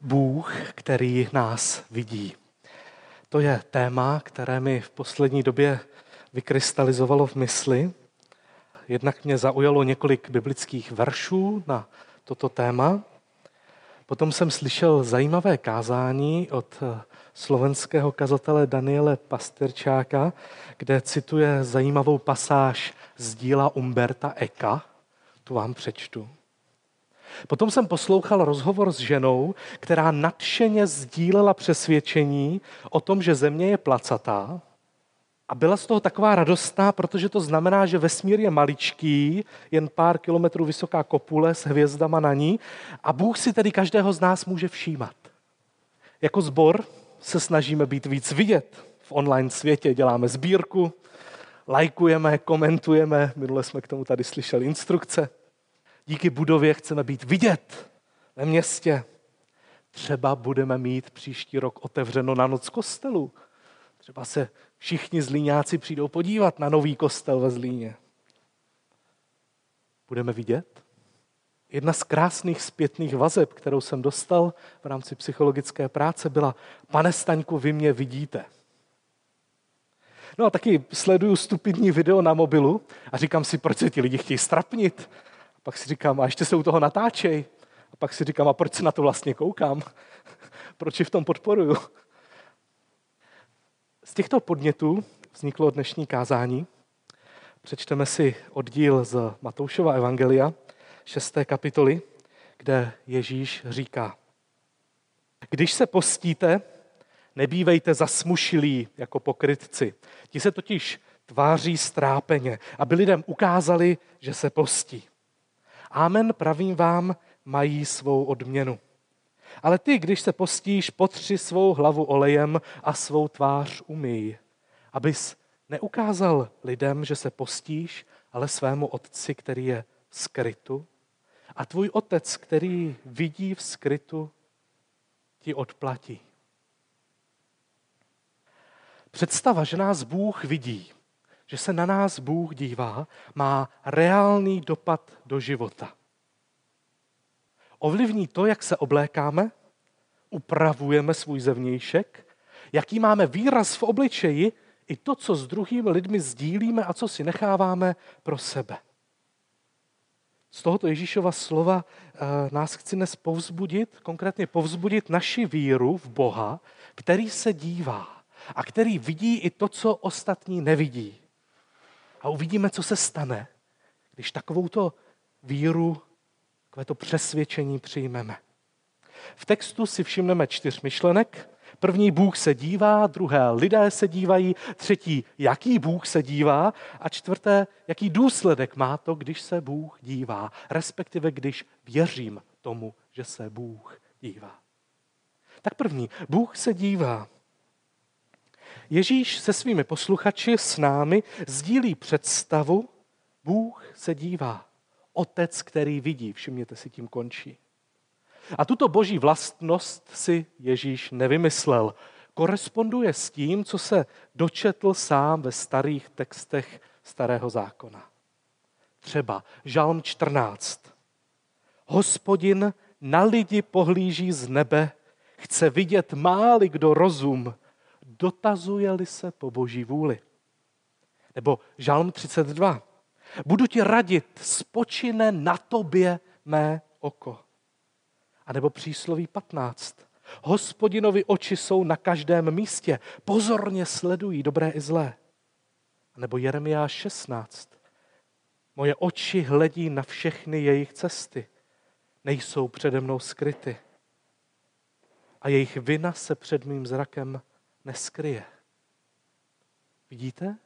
Bůh, který nás vidí. To je téma, které mi v poslední době vykrystalizovalo v mysli. Jednak mě zaujalo několik biblických veršů na toto téma. Potom jsem slyšel zajímavé kázání od eh, slovenského kazatele Daniele Pasterčáka, kde cituje zajímavou pasáž z díla Umberta Eka. Tu vám přečtu. Potom jsem poslouchal rozhovor s ženou, která nadšeně sdílela přesvědčení o tom, že země je placatá. A byla z toho taková radostná, protože to znamená, že vesmír je maličký, jen pár kilometrů vysoká kopule s hvězdama na ní a Bůh si tedy každého z nás může všímat. Jako zbor se snažíme být víc vidět. V online světě děláme sbírku, lajkujeme, komentujeme, minule jsme k tomu tady slyšeli instrukce. Díky budově chceme být vidět ve městě. Třeba budeme mít příští rok otevřeno na noc kostelu. Třeba se všichni zlíňáci přijdou podívat na nový kostel ve Zlíně. Budeme vidět? Jedna z krásných zpětných vazeb, kterou jsem dostal v rámci psychologické práce, byla Pane Staňku, vy mě vidíte. No a taky sleduju stupidní video na mobilu a říkám si, proč se ti lidi chtějí strapnit. Pak si říkám, a ještě se u toho natáčej. A pak si říkám, a proč se na to vlastně koukám? proč je v tom podporuju? Z těchto podnětů vzniklo dnešní kázání. Přečteme si oddíl z Matoušova Evangelia, 6. kapitoly, kde Ježíš říká, když se postíte, nebývejte zasmušilí jako pokrytci. Ti se totiž tváří strápeně, aby lidem ukázali, že se postí. Amen, pravím vám, mají svou odměnu. Ale ty, když se postíš, potři svou hlavu olejem a svou tvář umyj, abys neukázal lidem, že se postíš, ale svému otci, který je v skrytu. A tvůj otec, který vidí v skrytu, ti odplatí. Představa, že nás Bůh vidí, že se na nás Bůh dívá, má reálný dopad do života. Ovlivní to, jak se oblékáme, upravujeme svůj zevnějšek, jaký máme výraz v obličeji, i to, co s druhými lidmi sdílíme a co si necháváme pro sebe. Z tohoto Ježíšova slova eh, nás chci dnes povzbudit, konkrétně povzbudit naši víru v Boha, který se dívá a který vidí i to, co ostatní nevidí. A uvidíme, co se stane, když takovouto víru, takovéto přesvědčení přijmeme. V textu si všimneme čtyř myšlenek. První Bůh se dívá, druhé lidé se dívají, třetí jaký Bůh se dívá a čtvrté jaký důsledek má to, když se Bůh dívá, respektive když věřím tomu, že se Bůh dívá. Tak první, Bůh se dívá. Ježíš se svými posluchači s námi sdílí představu, Bůh se dívá. Otec, který vidí, všimněte si, tím končí. A tuto boží vlastnost si Ježíš nevymyslel. Koresponduje s tím, co se dočetl sám ve starých textech starého zákona. Třeba Žalm 14. Hospodin na lidi pohlíží z nebe, chce vidět máli kdo rozum, dotazuje-li se po boží vůli. Nebo Žalm 32. Budu ti radit, spočine na tobě mé oko. A nebo přísloví 15. Hospodinovi oči jsou na každém místě, pozorně sledují dobré i zlé. A nebo Jeremiáš 16. Moje oči hledí na všechny jejich cesty, nejsou přede mnou skryty. A jejich vina se před mým zrakem neskryje. Vidíte?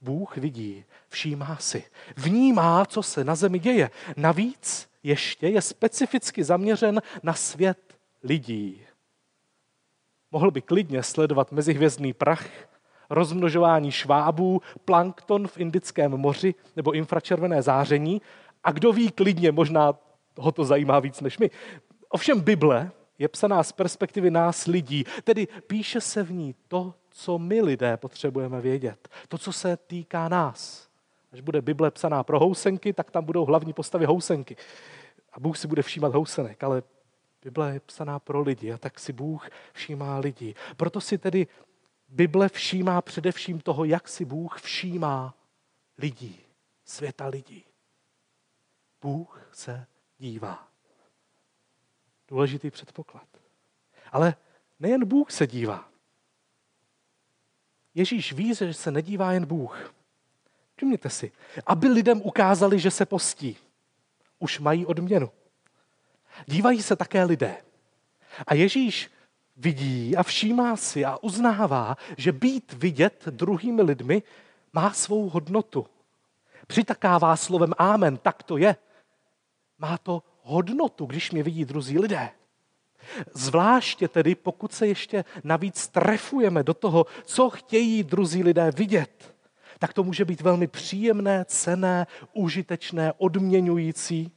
Bůh vidí, všímá si, vnímá, co se na zemi děje. Navíc ještě je specificky zaměřen na svět lidí. Mohl by klidně sledovat mezihvězdný prach, rozmnožování švábů, plankton v Indickém moři nebo infračervené záření a kdo ví klidně, možná ho to zajímá víc než my. Ovšem Bible je psaná z perspektivy nás lidí, tedy píše se v ní to, co my lidé potřebujeme vědět, to, co se týká nás. Až bude Bible psaná pro housenky, tak tam budou hlavní postavy housenky. A Bůh si bude všímat housenek, ale Bible je psaná pro lidi a tak si Bůh všímá lidi. Proto si tedy Bible všímá především toho, jak si Bůh všímá lidí, světa lidí. Bůh se dívá. Důležitý předpoklad. Ale nejen Bůh se dívá. Ježíš ví, že se nedívá jen Bůh. Všimněte si, aby lidem ukázali, že se postí. Už mají odměnu. Dívají se také lidé. A Ježíš vidí a všímá si a uznává, že být vidět druhými lidmi má svou hodnotu. Přitakává slovem Amen, tak to je. Má to hodnotu, když mě vidí druzí lidé. Zvláště tedy, pokud se ještě navíc trefujeme do toho, co chtějí druzí lidé vidět, tak to může být velmi příjemné, cené, užitečné, odměňující.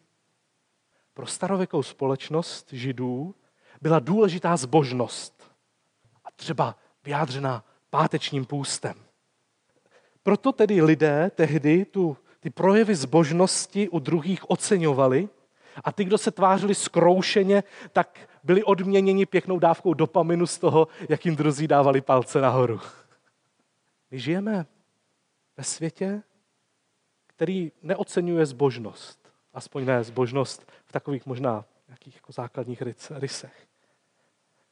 Pro starověkou společnost židů byla důležitá zbožnost. A třeba vyjádřená pátečním půstem. Proto tedy lidé tehdy tu, ty projevy zbožnosti u druhých oceňovali a ty, kdo se tvářili skroušeně, tak byli odměněni pěknou dávkou dopaminu z toho, jak jim druzí dávali palce nahoru. My žijeme ve světě, který neocenuje zbožnost. Aspoň ne zbožnost v takových možná nějakých jako základních rysech.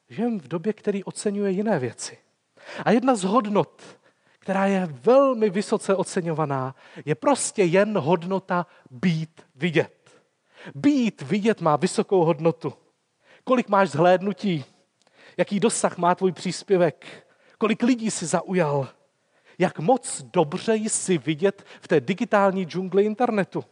Žijeme v době, který oceňuje jiné věci. A jedna z hodnot, která je velmi vysoce oceňovaná, je prostě jen hodnota být vidět. Být vidět má vysokou hodnotu. Kolik máš zhlédnutí? Jaký dosah má tvůj příspěvek? Kolik lidí si zaujal? Jak moc dobře jsi vidět v té digitální džungli internetu?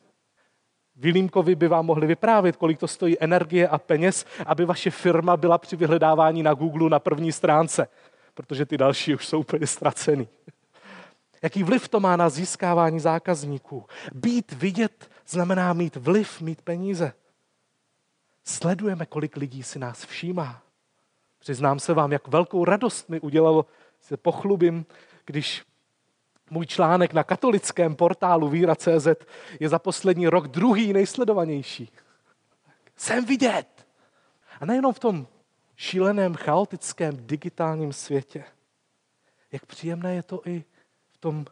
Vilímkovi by vám mohli vyprávět, kolik to stojí energie a peněz, aby vaše firma byla při vyhledávání na Google na první stránce, protože ty další už jsou úplně ztracený. Jaký vliv to má na získávání zákazníků? Být vidět znamená mít vliv, mít peníze. Sledujeme, kolik lidí si nás všímá. Přiznám se vám, jak velkou radost mi udělalo, se pochlubím, když můj článek na katolickém portálu Víra.cz je za poslední rok druhý nejsledovanější. Jsem vidět. A nejenom v tom šíleném, chaotickém, digitálním světě. Jak příjemné je to i tom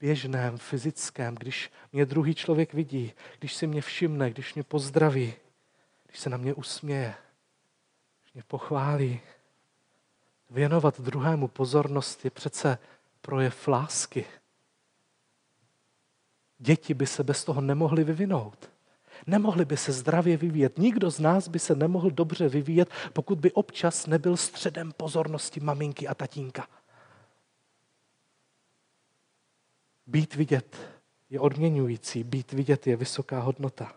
běžném, fyzickém, když mě druhý člověk vidí, když si mě všimne, když mě pozdraví, když se na mě usměje, když mě pochválí. Věnovat druhému pozornost je přece projev lásky. Děti by se bez toho nemohly vyvinout. Nemohli by se zdravě vyvíjet. Nikdo z nás by se nemohl dobře vyvíjet, pokud by občas nebyl středem pozornosti maminky a tatínka. Být vidět je odměňující, být vidět je vysoká hodnota.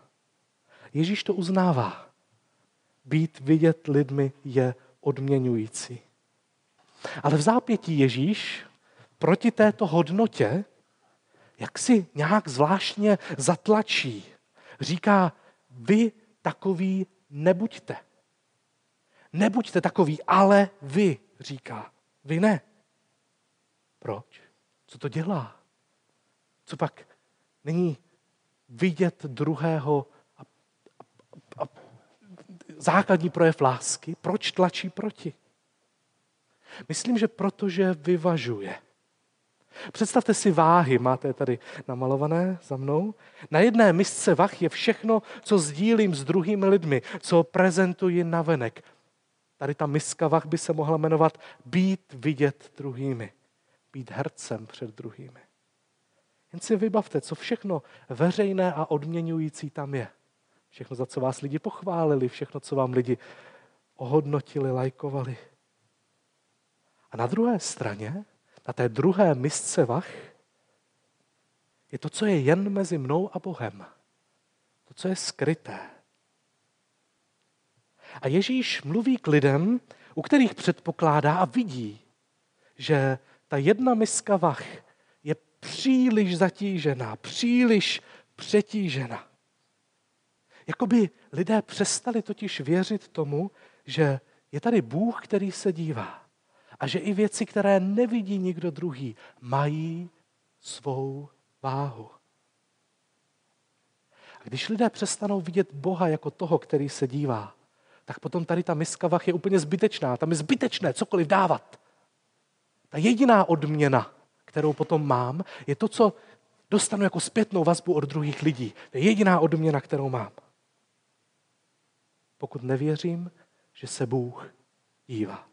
Ježíš to uznává. Být vidět lidmi je odměňující. Ale v zápětí Ježíš proti této hodnotě jak si nějak zvláštně zatlačí. Říká, vy takový nebuďte. Nebuďte takový, ale vy, říká. Vy ne. Proč? Co to dělá? Co pak není vidět druhého a, a, a základní projev lásky? Proč tlačí proti? Myslím, že protože vyvažuje. Představte si váhy, máte je tady namalované za mnou. Na jedné misce vah je všechno, co sdílím s druhými lidmi, co prezentuji na venek. Tady ta miska vah by se mohla jmenovat být vidět druhými, být hercem před druhými. Jen si vybavte, co všechno veřejné a odměňující tam je. Všechno, za co vás lidi pochválili, všechno, co vám lidi ohodnotili, lajkovali. A na druhé straně na té druhé misce vach je to, co je jen mezi mnou a Bohem. To, co je skryté. A Ježíš mluví k lidem, u kterých předpokládá a vidí, že ta jedna miska vach příliš zatížená, příliš přetížena. Jakoby lidé přestali totiž věřit tomu, že je tady Bůh, který se dívá. A že i věci, které nevidí nikdo druhý, mají svou váhu. A když lidé přestanou vidět Boha jako toho, který se dívá, tak potom tady ta miska vach je úplně zbytečná. Tam je zbytečné cokoliv dávat. Ta jediná odměna, kterou potom mám, je to, co dostanu jako zpětnou vazbu od druhých lidí. To je jediná odměna, kterou mám. Pokud nevěřím, že se Bůh dívá.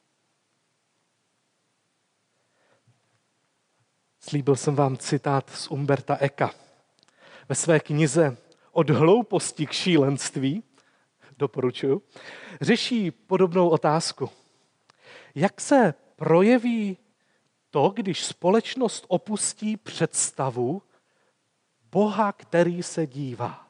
Slíbil jsem vám citát z Umberta Eka. Ve své knize Od hlouposti k šílenství, doporučuji, řeší podobnou otázku. Jak se projeví to, když společnost opustí představu Boha, který se dívá?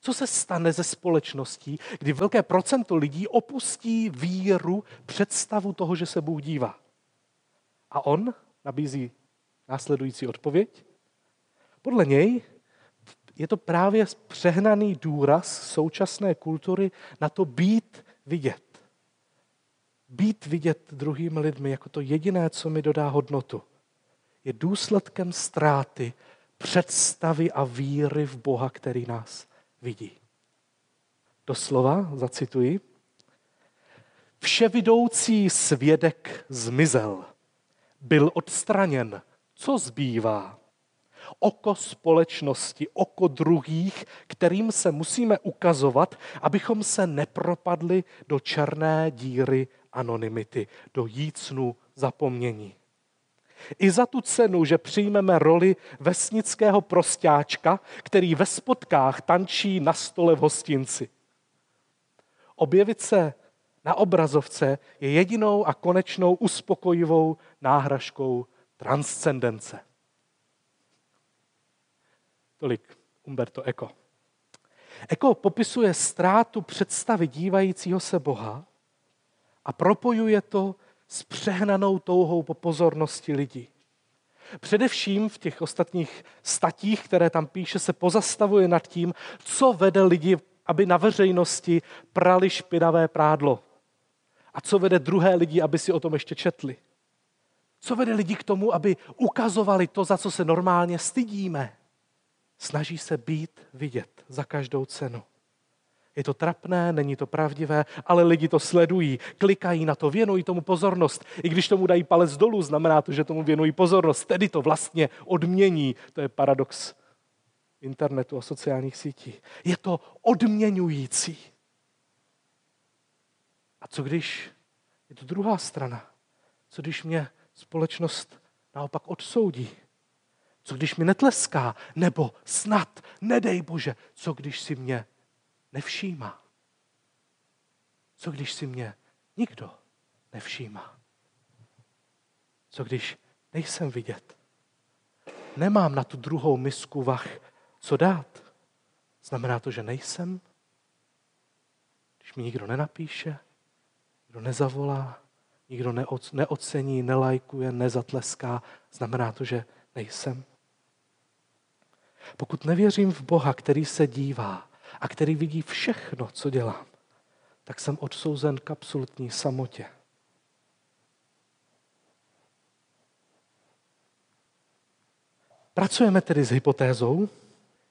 Co se stane ze společností, kdy velké procento lidí opustí víru, představu toho, že se Bůh dívá? A on nabízí následující odpověď. Podle něj je to právě přehnaný důraz současné kultury na to být vidět. Být vidět druhými lidmi jako to jediné, co mi dodá hodnotu, je důsledkem ztráty představy a víry v Boha, který nás vidí. Doslova, zacituji, vševidoucí svědek zmizel, byl odstraněn, co zbývá? Oko společnosti, oko druhých, kterým se musíme ukazovat, abychom se nepropadli do černé díry anonymity, do jícnu zapomnění. I za tu cenu, že přijmeme roli vesnického prostáčka, který ve spotkách tančí na stole v hostinci. Objevit se na obrazovce je jedinou a konečnou uspokojivou náhražkou transcendence. Tolik Umberto Eco. Eco popisuje ztrátu představy dívajícího se Boha a propojuje to s přehnanou touhou po pozornosti lidí. Především v těch ostatních statích, které tam píše, se pozastavuje nad tím, co vede lidi, aby na veřejnosti prali špinavé prádlo. A co vede druhé lidi, aby si o tom ještě četli. Co vede lidi k tomu, aby ukazovali to, za co se normálně stydíme? Snaží se být vidět za každou cenu. Je to trapné, není to pravdivé, ale lidi to sledují, klikají na to, věnují tomu pozornost. I když tomu dají palec dolů, znamená to, že tomu věnují pozornost. Tedy to vlastně odmění. To je paradox internetu a sociálních sítí. Je to odměňující. A co když je to druhá strana? Co když mě společnost naopak odsoudí? Co když mi netleská? Nebo snad, nedej Bože, co když si mě nevšímá? Co když si mě nikdo nevšímá? Co když nejsem vidět? Nemám na tu druhou misku vach co dát. Znamená to, že nejsem? Když mi nikdo nenapíše, kdo nezavolá, nikdo neocení, nelajkuje, nezatleská, znamená to, že nejsem. Pokud nevěřím v Boha, který se dívá a který vidí všechno, co dělám, tak jsem odsouzen k absolutní samotě. Pracujeme tedy s hypotézou,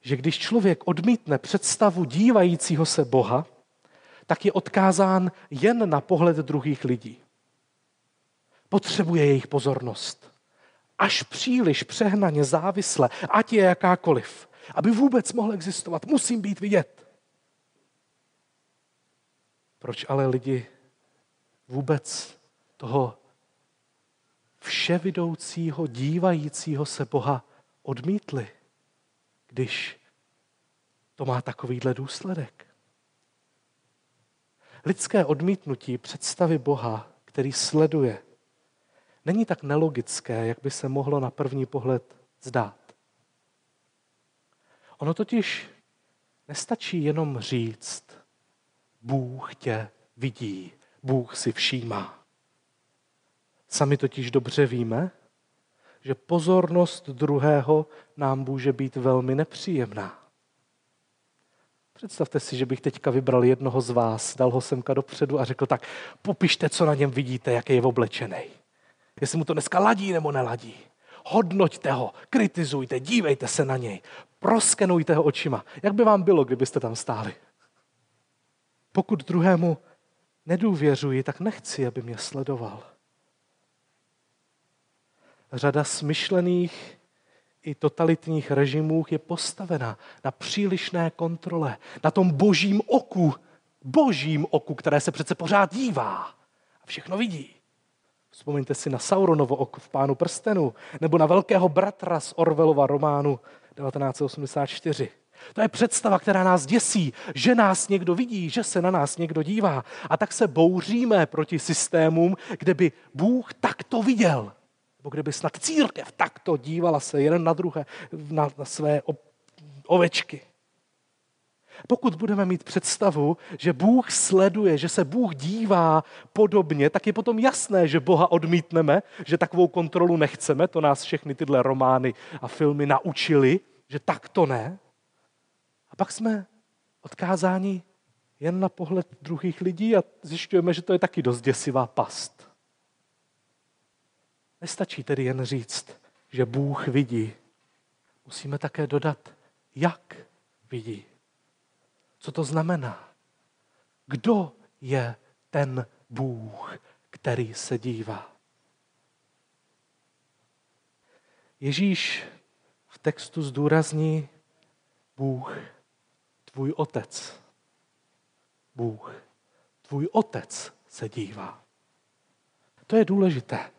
že když člověk odmítne představu dívajícího se Boha, tak je odkázán jen na pohled druhých lidí. Potřebuje jejich pozornost. Až příliš přehnaně závisle, ať je jakákoliv. Aby vůbec mohl existovat, musím být vidět. Proč ale lidi vůbec toho vševidoucího, dívajícího se Boha odmítli, když to má takovýhle důsledek? Lidské odmítnutí představy Boha, který sleduje, není tak nelogické, jak by se mohlo na první pohled zdát. Ono totiž nestačí jenom říct, Bůh tě vidí, Bůh si všímá. Sami totiž dobře víme, že pozornost druhého nám může být velmi nepříjemná. Představte si, že bych teďka vybral jednoho z vás, dal ho semka dopředu a řekl tak, popište, co na něm vidíte, jak je oblečený. Jestli mu to dneska ladí nebo neladí. Hodnoťte ho, kritizujte, dívejte se na něj, proskenujte ho očima. Jak by vám bylo, kdybyste tam stáli? Pokud druhému nedůvěřuji, tak nechci, aby mě sledoval. Řada smyšlených i totalitních režimů je postavena na přílišné kontrole, na tom božím oku, božím oku, které se přece pořád dívá a všechno vidí. Vzpomeňte si na Sauronovo oko v Pánu prstenu, nebo na velkého bratra z Orwellova románu 1984. To je představa, která nás děsí, že nás někdo vidí, že se na nás někdo dívá. A tak se bouříme proti systémům, kde by Bůh takto viděl. Nebo kde by snad církev takto dívala se jeden na druhé, na, na své ovečky. Pokud budeme mít představu, že Bůh sleduje, že se Bůh dívá podobně, tak je potom jasné, že Boha odmítneme, že takovou kontrolu nechceme. To nás všechny tyhle romány a filmy naučili, že tak to ne. Pak jsme odkázáni jen na pohled druhých lidí a zjišťujeme, že to je taky dost děsivá past. Nestačí tedy jen říct, že Bůh vidí. Musíme také dodat, jak vidí. Co to znamená? Kdo je ten Bůh, který se dívá? Ježíš v textu zdůrazní Bůh, tvůj otec. Bůh, tvůj otec se dívá. To je důležité,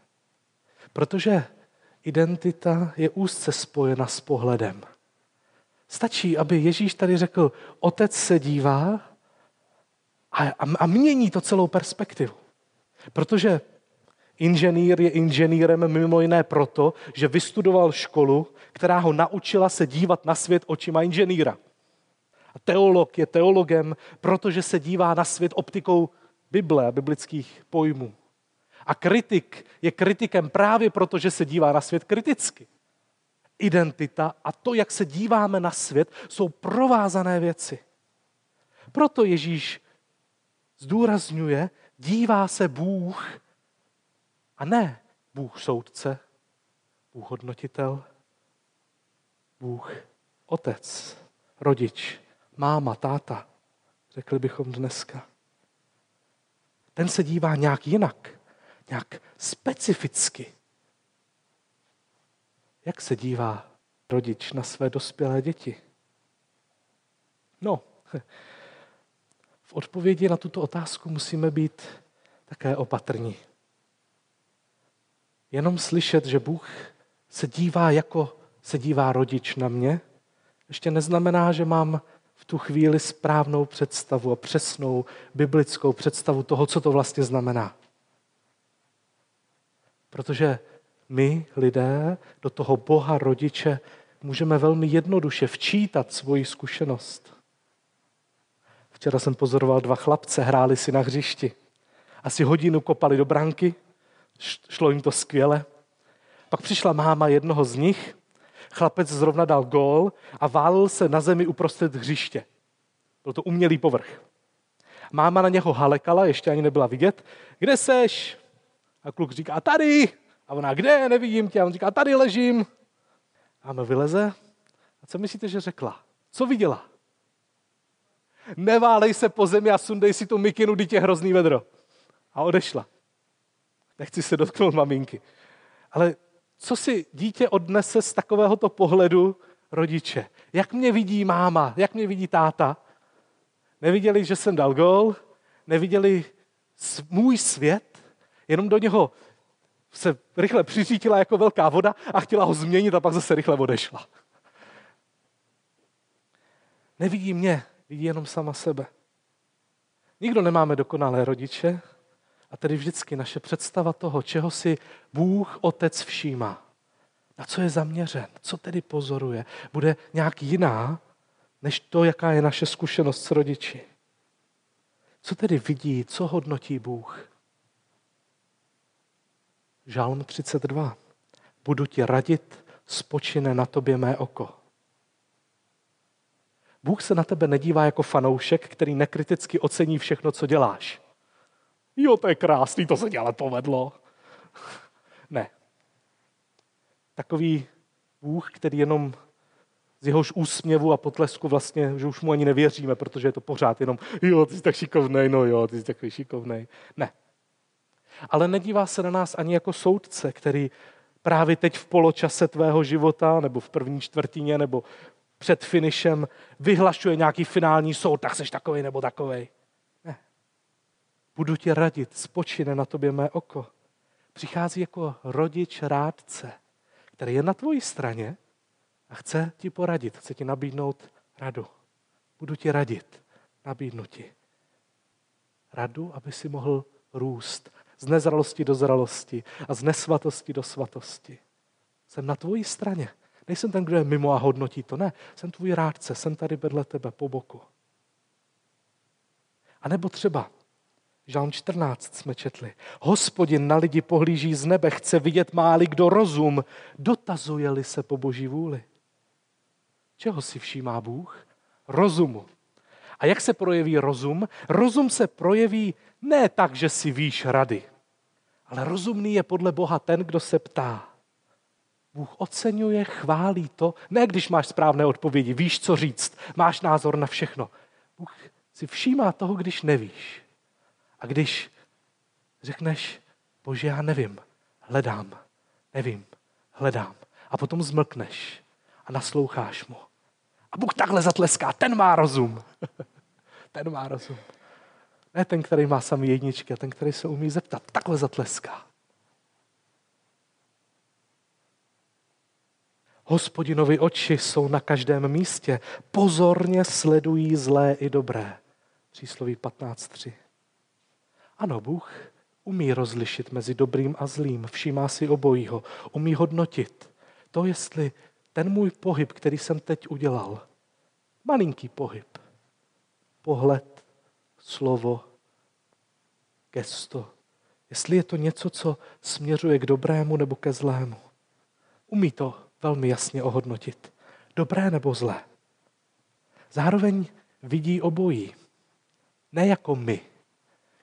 protože identita je úzce spojena s pohledem. Stačí, aby Ježíš tady řekl, otec se dívá a, a, a mění to celou perspektivu. Protože inženýr je inženýrem mimo jiné proto, že vystudoval školu, která ho naučila se dívat na svět očima inženýra. A teolog je teologem, protože se dívá na svět optikou Bible a biblických pojmů. A kritik je kritikem právě proto, že se dívá na svět kriticky identita a to, jak se díváme na svět, jsou provázané věci. Proto Ježíš zdůrazňuje, dívá se Bůh a ne Bůh soudce, Bůh hodnotitel, Bůh otec, rodič, máma, táta, řekli bychom dneska. Ten se dívá nějak jinak, nějak specificky. Jak se dívá rodič na své dospělé děti? No, v odpovědi na tuto otázku musíme být také opatrní. Jenom slyšet, že Bůh se dívá jako se dívá rodič na mě, ještě neznamená, že mám v tu chvíli správnou představu a přesnou biblickou představu toho, co to vlastně znamená. Protože my, lidé, do toho Boha rodiče můžeme velmi jednoduše včítat svoji zkušenost. Včera jsem pozoroval dva chlapce, hráli si na hřišti. Asi hodinu kopali do branky, šlo jim to skvěle. Pak přišla máma jednoho z nich, chlapec zrovna dal gól a válil se na zemi uprostřed hřiště. Byl to umělý povrch. Máma na něho halekala, ještě ani nebyla vidět. Kde seš? A kluk říká, tady. A ona, kde, nevidím tě. A on říká, tady ležím. A ona vyleze. A co myslíte, že řekla? Co viděla? Neválej se po zemi a sundej si tu mikinu, dítě hrozný vedro. A odešla. Nechci se dotknout maminky. Ale co si dítě odnese z takovéhoto pohledu rodiče? Jak mě vidí máma? Jak mě vidí táta? Neviděli, že jsem dal gol? Neviděli můj svět? Jenom do něho se rychle přiřítila jako velká voda a chtěla ho změnit a pak zase rychle odešla. Nevidí mě, vidí jenom sama sebe. Nikdo nemáme dokonalé rodiče a tedy vždycky naše představa toho, čeho si Bůh Otec všímá, na co je zaměřen, co tedy pozoruje, bude nějak jiná, než to, jaká je naše zkušenost s rodiči. Co tedy vidí, co hodnotí Bůh? Žálm 32. Budu ti radit, spočine na tobě mé oko. Bůh se na tebe nedívá jako fanoušek, který nekriticky ocení všechno, co děláš. Jo, to je krásný, to se ti ale povedlo. ne. Takový Bůh, který jenom z jehož úsměvu a potlesku vlastně, že už mu ani nevěříme, protože je to pořád jenom, jo, ty jsi tak šikovnej, no jo, ty jsi takový šikovnej. Ne. Ale nedívá se na nás ani jako soudce, který právě teď v poločase tvého života, nebo v první čtvrtině, nebo před finišem vyhlašuje nějaký finální soud, tak seš takový nebo takový. Budu ti radit, spočine na tobě mé oko. Přichází jako rodič rádce, který je na tvojí straně a chce ti poradit, chce ti nabídnout radu. Budu ti radit, nabídnu ti radu, aby si mohl růst z nezralosti do zralosti a z nesvatosti do svatosti. Jsem na tvojí straně. Nejsem ten, kdo je mimo a hodnotí to. Ne, jsem tvůj rádce, jsem tady vedle tebe po boku. A nebo třeba, Žálm 14 jsme četli. Hospodin na lidi pohlíží z nebe, chce vidět máli kdo rozum, dotazuje-li se po boží vůli. Čeho si všímá Bůh? Rozumu. A jak se projeví rozum? Rozum se projeví ne tak, že si víš rady, ale rozumný je podle Boha ten, kdo se ptá. Bůh oceňuje, chválí to, ne když máš správné odpovědi, víš, co říct, máš názor na všechno. Bůh si všímá toho, když nevíš. A když řekneš, bože, já nevím, hledám, nevím, hledám. A potom zmlkneš a nasloucháš mu. A Bůh takhle zatleská, ten má rozum. ten má rozum. Ne ten, který má samý jedničky, a ten, který se umí zeptat. Takhle zatleská. Hospodinovi oči jsou na každém místě. Pozorně sledují zlé i dobré. Přísloví 15.3. Ano, Bůh umí rozlišit mezi dobrým a zlým. Všímá si obojího. Umí hodnotit to, jestli ten můj pohyb, který jsem teď udělal, malinký pohyb, pohled, slovo, gesto, jestli je to něco, co směřuje k dobrému nebo ke zlému. Umí to velmi jasně ohodnotit. Dobré nebo zlé. Zároveň vidí obojí. Ne jako my,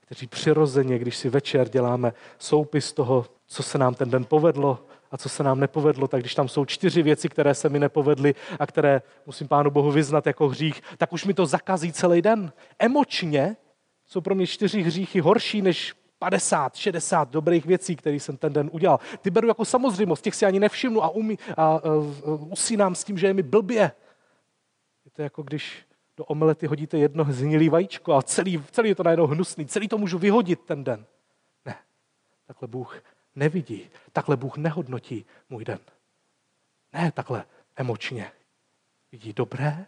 kteří přirozeně, když si večer děláme soupis toho, co se nám ten den povedlo a co se nám nepovedlo, tak když tam jsou čtyři věci, které se mi nepovedly a které musím Pánu Bohu vyznat jako hřích, tak už mi to zakazí celý den. Emočně jsou pro mě čtyři hříchy horší než 50, 60 dobrých věcí, které jsem ten den udělal. Ty beru jako samozřejmost, těch si ani nevšimnu a, umí, a, a, a usínám s tím, že je mi blbě. Je to jako když do omelety hodíte jedno zhnilý vajíčko a celý, celý je to najednou hnusný, celý to můžu vyhodit ten den. Ne, takhle Bůh nevidí, takhle Bůh nehodnotí můj den. Ne takhle emočně. Vidí dobré,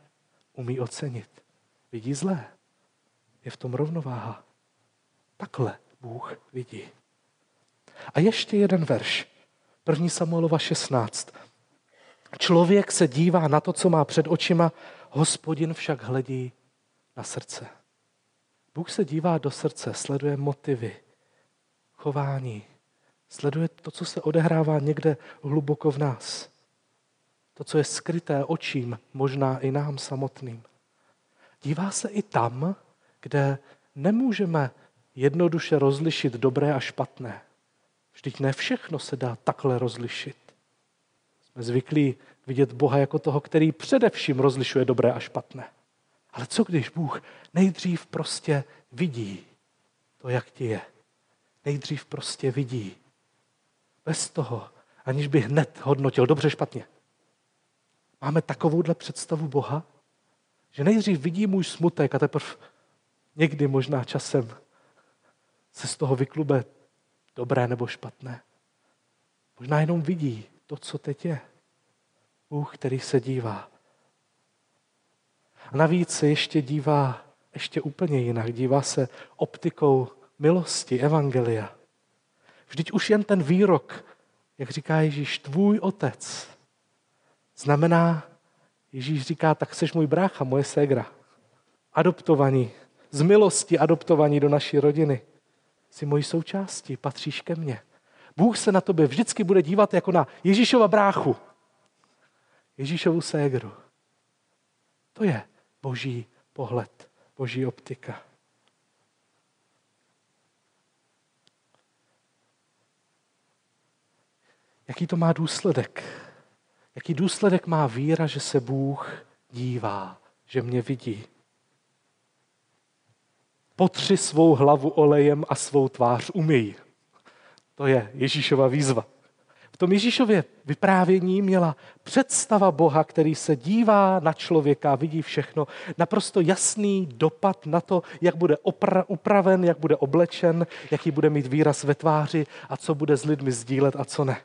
umí ocenit. Vidí zlé. Je v tom rovnováha. Takhle Bůh vidí. A ještě jeden verš. 1. Samuelova 16. Člověk se dívá na to, co má před očima, hospodin však hledí na srdce. Bůh se dívá do srdce, sleduje motivy, chování, sleduje to, co se odehrává někde hluboko v nás. To, co je skryté očím, možná i nám samotným. Dívá se i tam, kde nemůžeme jednoduše rozlišit dobré a špatné. Vždyť ne všechno se dá takhle rozlišit. Jsme zvyklí vidět Boha jako toho, který především rozlišuje dobré a špatné. Ale co když Bůh nejdřív prostě vidí to, jak ti je? Nejdřív prostě vidí. Bez toho, aniž by hned hodnotil dobře, špatně. Máme takovouhle představu Boha, že nejdřív vidí můj smutek a teprve někdy možná časem se z toho vyklube dobré nebo špatné. Možná jenom vidí to, co teď je. Bůh, který se dívá. A navíc se ještě dívá ještě úplně jinak. Dívá se optikou milosti, evangelia. Vždyť už jen ten výrok, jak říká Ježíš, tvůj otec, znamená, Ježíš říká, tak seš můj brácha, moje ségra. Adoptovaní, z milosti adoptovaní do naší rodiny. Jsi mojí součástí, patříš ke mně. Bůh se na tobě vždycky bude dívat jako na Ježíšova bráchu. Ježíšovu ségru. To je boží pohled, boží optika. Jaký to má důsledek? Jaký důsledek má víra, že se Bůh dívá, že mě vidí? Potři svou hlavu olejem a svou tvář umyj. To je Ježíšova výzva. V tom Ježíšově vyprávění měla představa Boha, který se dívá na člověka, vidí všechno, naprosto jasný dopad na to, jak bude opra- upraven, jak bude oblečen, jaký bude mít výraz ve tváři a co bude s lidmi sdílet a co ne.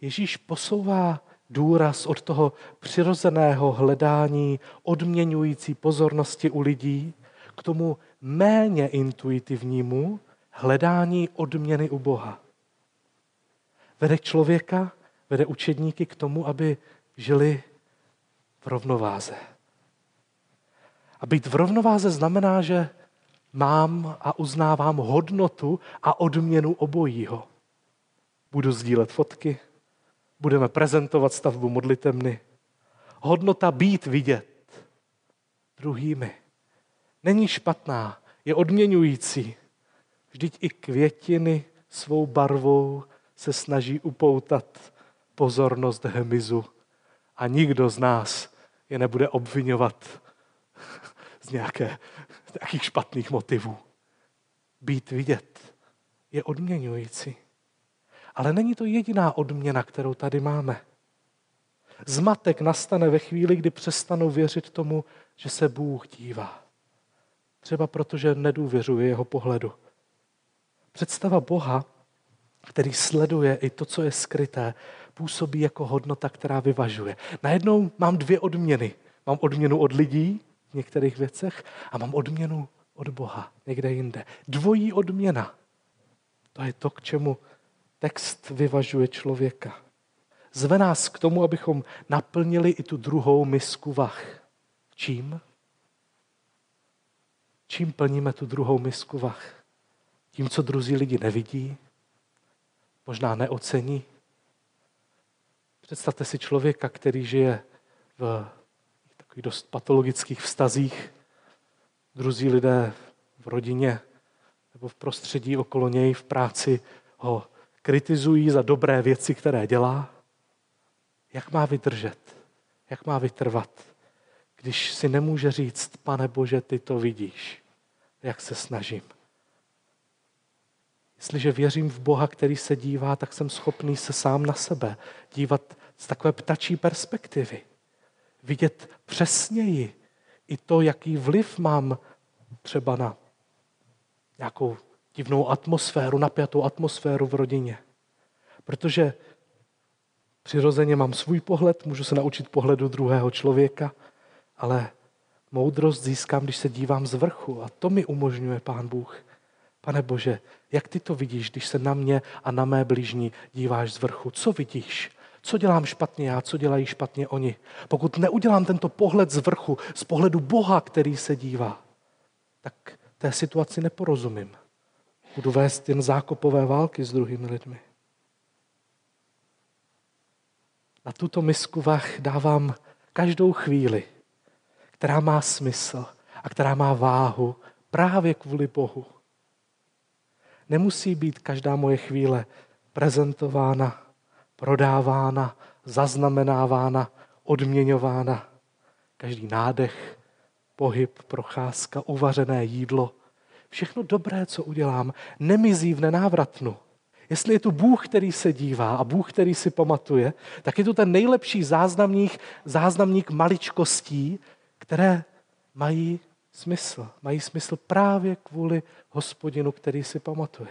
Ježíš posouvá důraz od toho přirozeného hledání, odměňující pozornosti u lidí, k tomu méně intuitivnímu hledání odměny u Boha. Vede člověka, vede učedníky k tomu, aby žili v rovnováze. A být v rovnováze znamená, že mám a uznávám hodnotu a odměnu obojího. Budu sdílet fotky, budeme prezentovat stavbu modlitebny. Hodnota být vidět druhými. Není špatná, je odměňující. Vždyť i květiny svou barvou se snaží upoutat pozornost hmyzu a nikdo z nás je nebude obvinovat z, nějaké, z nějakých špatných motivů. Být vidět je odměňující. Ale není to jediná odměna, kterou tady máme. Zmatek nastane ve chvíli, kdy přestanu věřit tomu, že se Bůh dívá. Třeba protože nedůvěřuje jeho pohledu. Představa Boha, který sleduje i to, co je skryté, působí jako hodnota, která vyvažuje. Najednou mám dvě odměny. Mám odměnu od lidí v některých věcech a mám odměnu od Boha někde jinde. Dvojí odměna. To je to, k čemu text vyvažuje člověka. Zve nás k tomu, abychom naplnili i tu druhou misku vach. Čím? Čím plníme tu druhou misku vach? Tím, co druzí lidi nevidí, možná neocení. Představte si člověka, který žije v takových dost patologických vztazích. Druzí lidé v rodině nebo v prostředí okolo něj v práci ho kritizují za dobré věci, které dělá. Jak má vydržet? Jak má vytrvat? Když si nemůže říct, pane Bože, ty to vidíš, jak se snažím. Jestliže věřím v Boha, který se dívá, tak jsem schopný se sám na sebe dívat z takové ptačí perspektivy. Vidět přesněji i to, jaký vliv mám třeba na nějakou divnou atmosféru, napjatou atmosféru v rodině. Protože přirozeně mám svůj pohled, můžu se naučit pohledu druhého člověka, ale moudrost získám, když se dívám z vrchu a to mi umožňuje Pán Bůh. Pane Bože, jak ty to vidíš, když se na mě a na mé blížní díváš z vrchu? Co vidíš? Co dělám špatně já, co dělají špatně oni? Pokud neudělám tento pohled z vrchu, z pohledu Boha, který se dívá, tak té situaci neporozumím. Budu vést jen zákopové války s druhými lidmi. Na tuto misku vach dávám každou chvíli, která má smysl a která má váhu právě kvůli Bohu. Nemusí být každá moje chvíle prezentována, prodávána, zaznamenávána, odměňována. Každý nádech, pohyb, procházka, uvařené jídlo, všechno dobré, co udělám, nemizí v nenávratnu. Jestli je tu Bůh, který se dívá a Bůh, který si pamatuje, tak je tu ten nejlepší záznamník, záznamník maličkostí, které mají smysl. Mají smysl právě kvůli hospodinu, který si pamatuje.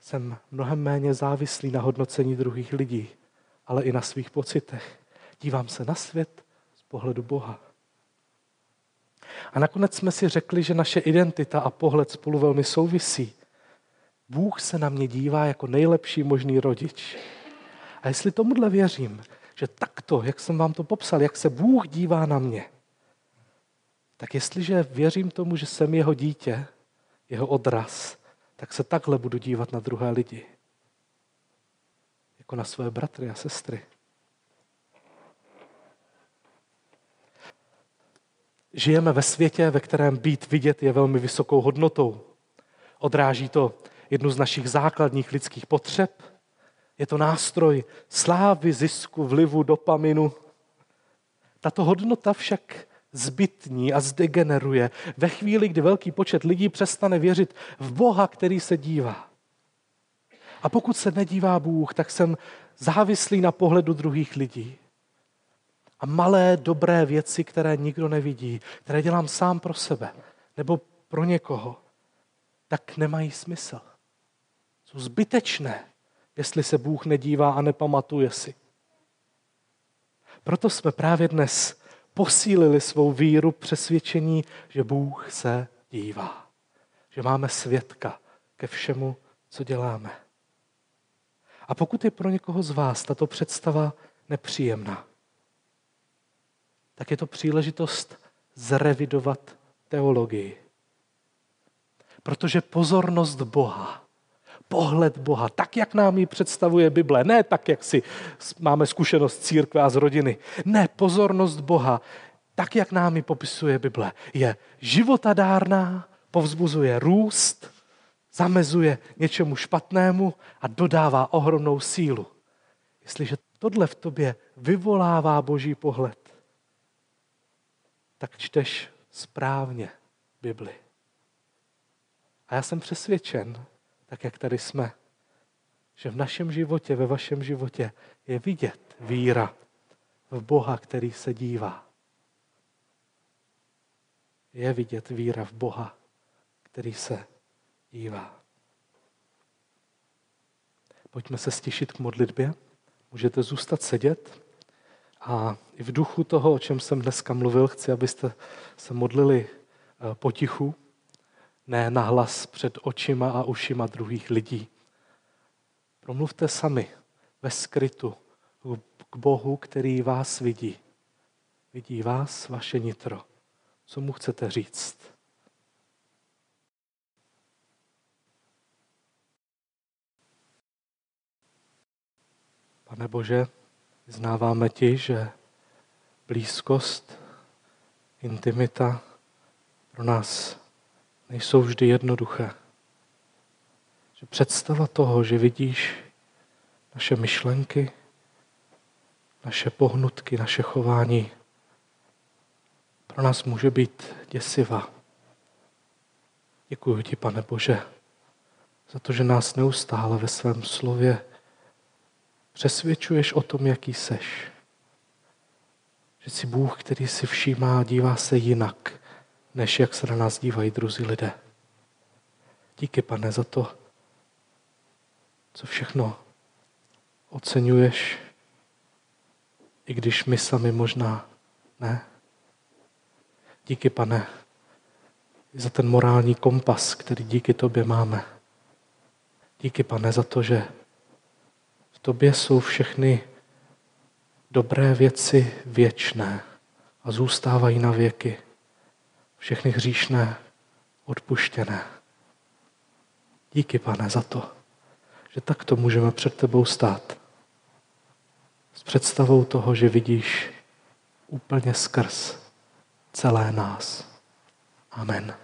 Jsem mnohem méně závislý na hodnocení druhých lidí, ale i na svých pocitech. Dívám se na svět z pohledu Boha. A nakonec jsme si řekli, že naše identita a pohled spolu velmi souvisí. Bůh se na mě dívá jako nejlepší možný rodič. A jestli tomuhle věřím, že takto, jak jsem vám to popsal, jak se Bůh dívá na mě, tak jestliže věřím tomu, že jsem jeho dítě, jeho odraz, tak se takhle budu dívat na druhé lidi. Jako na své bratry a sestry. Žijeme ve světě, ve kterém být vidět je velmi vysokou hodnotou. Odráží to jednu z našich základních lidských potřeb, Je to nástroj slávy, zisku, vlivu, dopaminu. Tato hodnota však zbytní a zdegeneruje ve chvíli, kdy velký počet lidí přestane věřit v Boha, který se dívá. A pokud se nedívá Bůh, tak jsem závislý na pohledu druhých lidí. A malé, dobré věci, které nikdo nevidí, které dělám sám pro sebe nebo pro někoho, tak nemají smysl. Jsou zbytečné, jestli se Bůh nedívá a nepamatuje si. Proto jsme právě dnes posílili svou víru přesvědčení, že Bůh se dívá. Že máme svědka ke všemu, co děláme. A pokud je pro někoho z vás tato představa nepříjemná, tak je to příležitost zrevidovat teologii. Protože pozornost Boha, pohled Boha, tak, jak nám ji představuje Bible, ne tak, jak si máme zkušenost církve a z rodiny, ne, pozornost Boha, tak, jak nám ji popisuje Bible, je životadárná, povzbuzuje růst, zamezuje něčemu špatnému a dodává ohromnou sílu. Jestliže tohle v tobě vyvolává boží pohled, tak čteš správně Bibli. A já jsem přesvědčen, tak jak tady jsme, že v našem životě, ve vašem životě je vidět víra v Boha, který se dívá. Je vidět víra v Boha, který se dívá. Pojďme se stišit k modlitbě. Můžete zůstat sedět. A i v duchu toho, o čem jsem dneska mluvil, chci, abyste se modlili eh, potichu, ne nahlas před očima a ušima druhých lidí. Promluvte sami ve skrytu k Bohu, který vás vidí. Vidí vás, vaše nitro. Co mu chcete říct? Pane Bože, vyznáváme ti, že blízkost, intimita pro nás nejsou vždy jednoduché. Že představa toho, že vidíš naše myšlenky, naše pohnutky, naše chování, pro nás může být děsivá. Děkuji ti, pane Bože, za to, že nás neustále ve svém slově přesvědčuješ o tom, jaký seš. Že jsi Bůh, který si všímá a dívá se jinak, než jak se na nás dívají druzí lidé. Díky, pane, za to, co všechno oceňuješ, i když my sami možná ne. Díky, pane, za ten morální kompas, který díky tobě máme. Díky, pane, za to, že v tobě jsou všechny dobré věci věčné a zůstávají na věky. Všechny hříšné odpuštěné. Díky, pane, za to, že takto můžeme před tebou stát. S představou toho, že vidíš úplně skrz celé nás. Amen.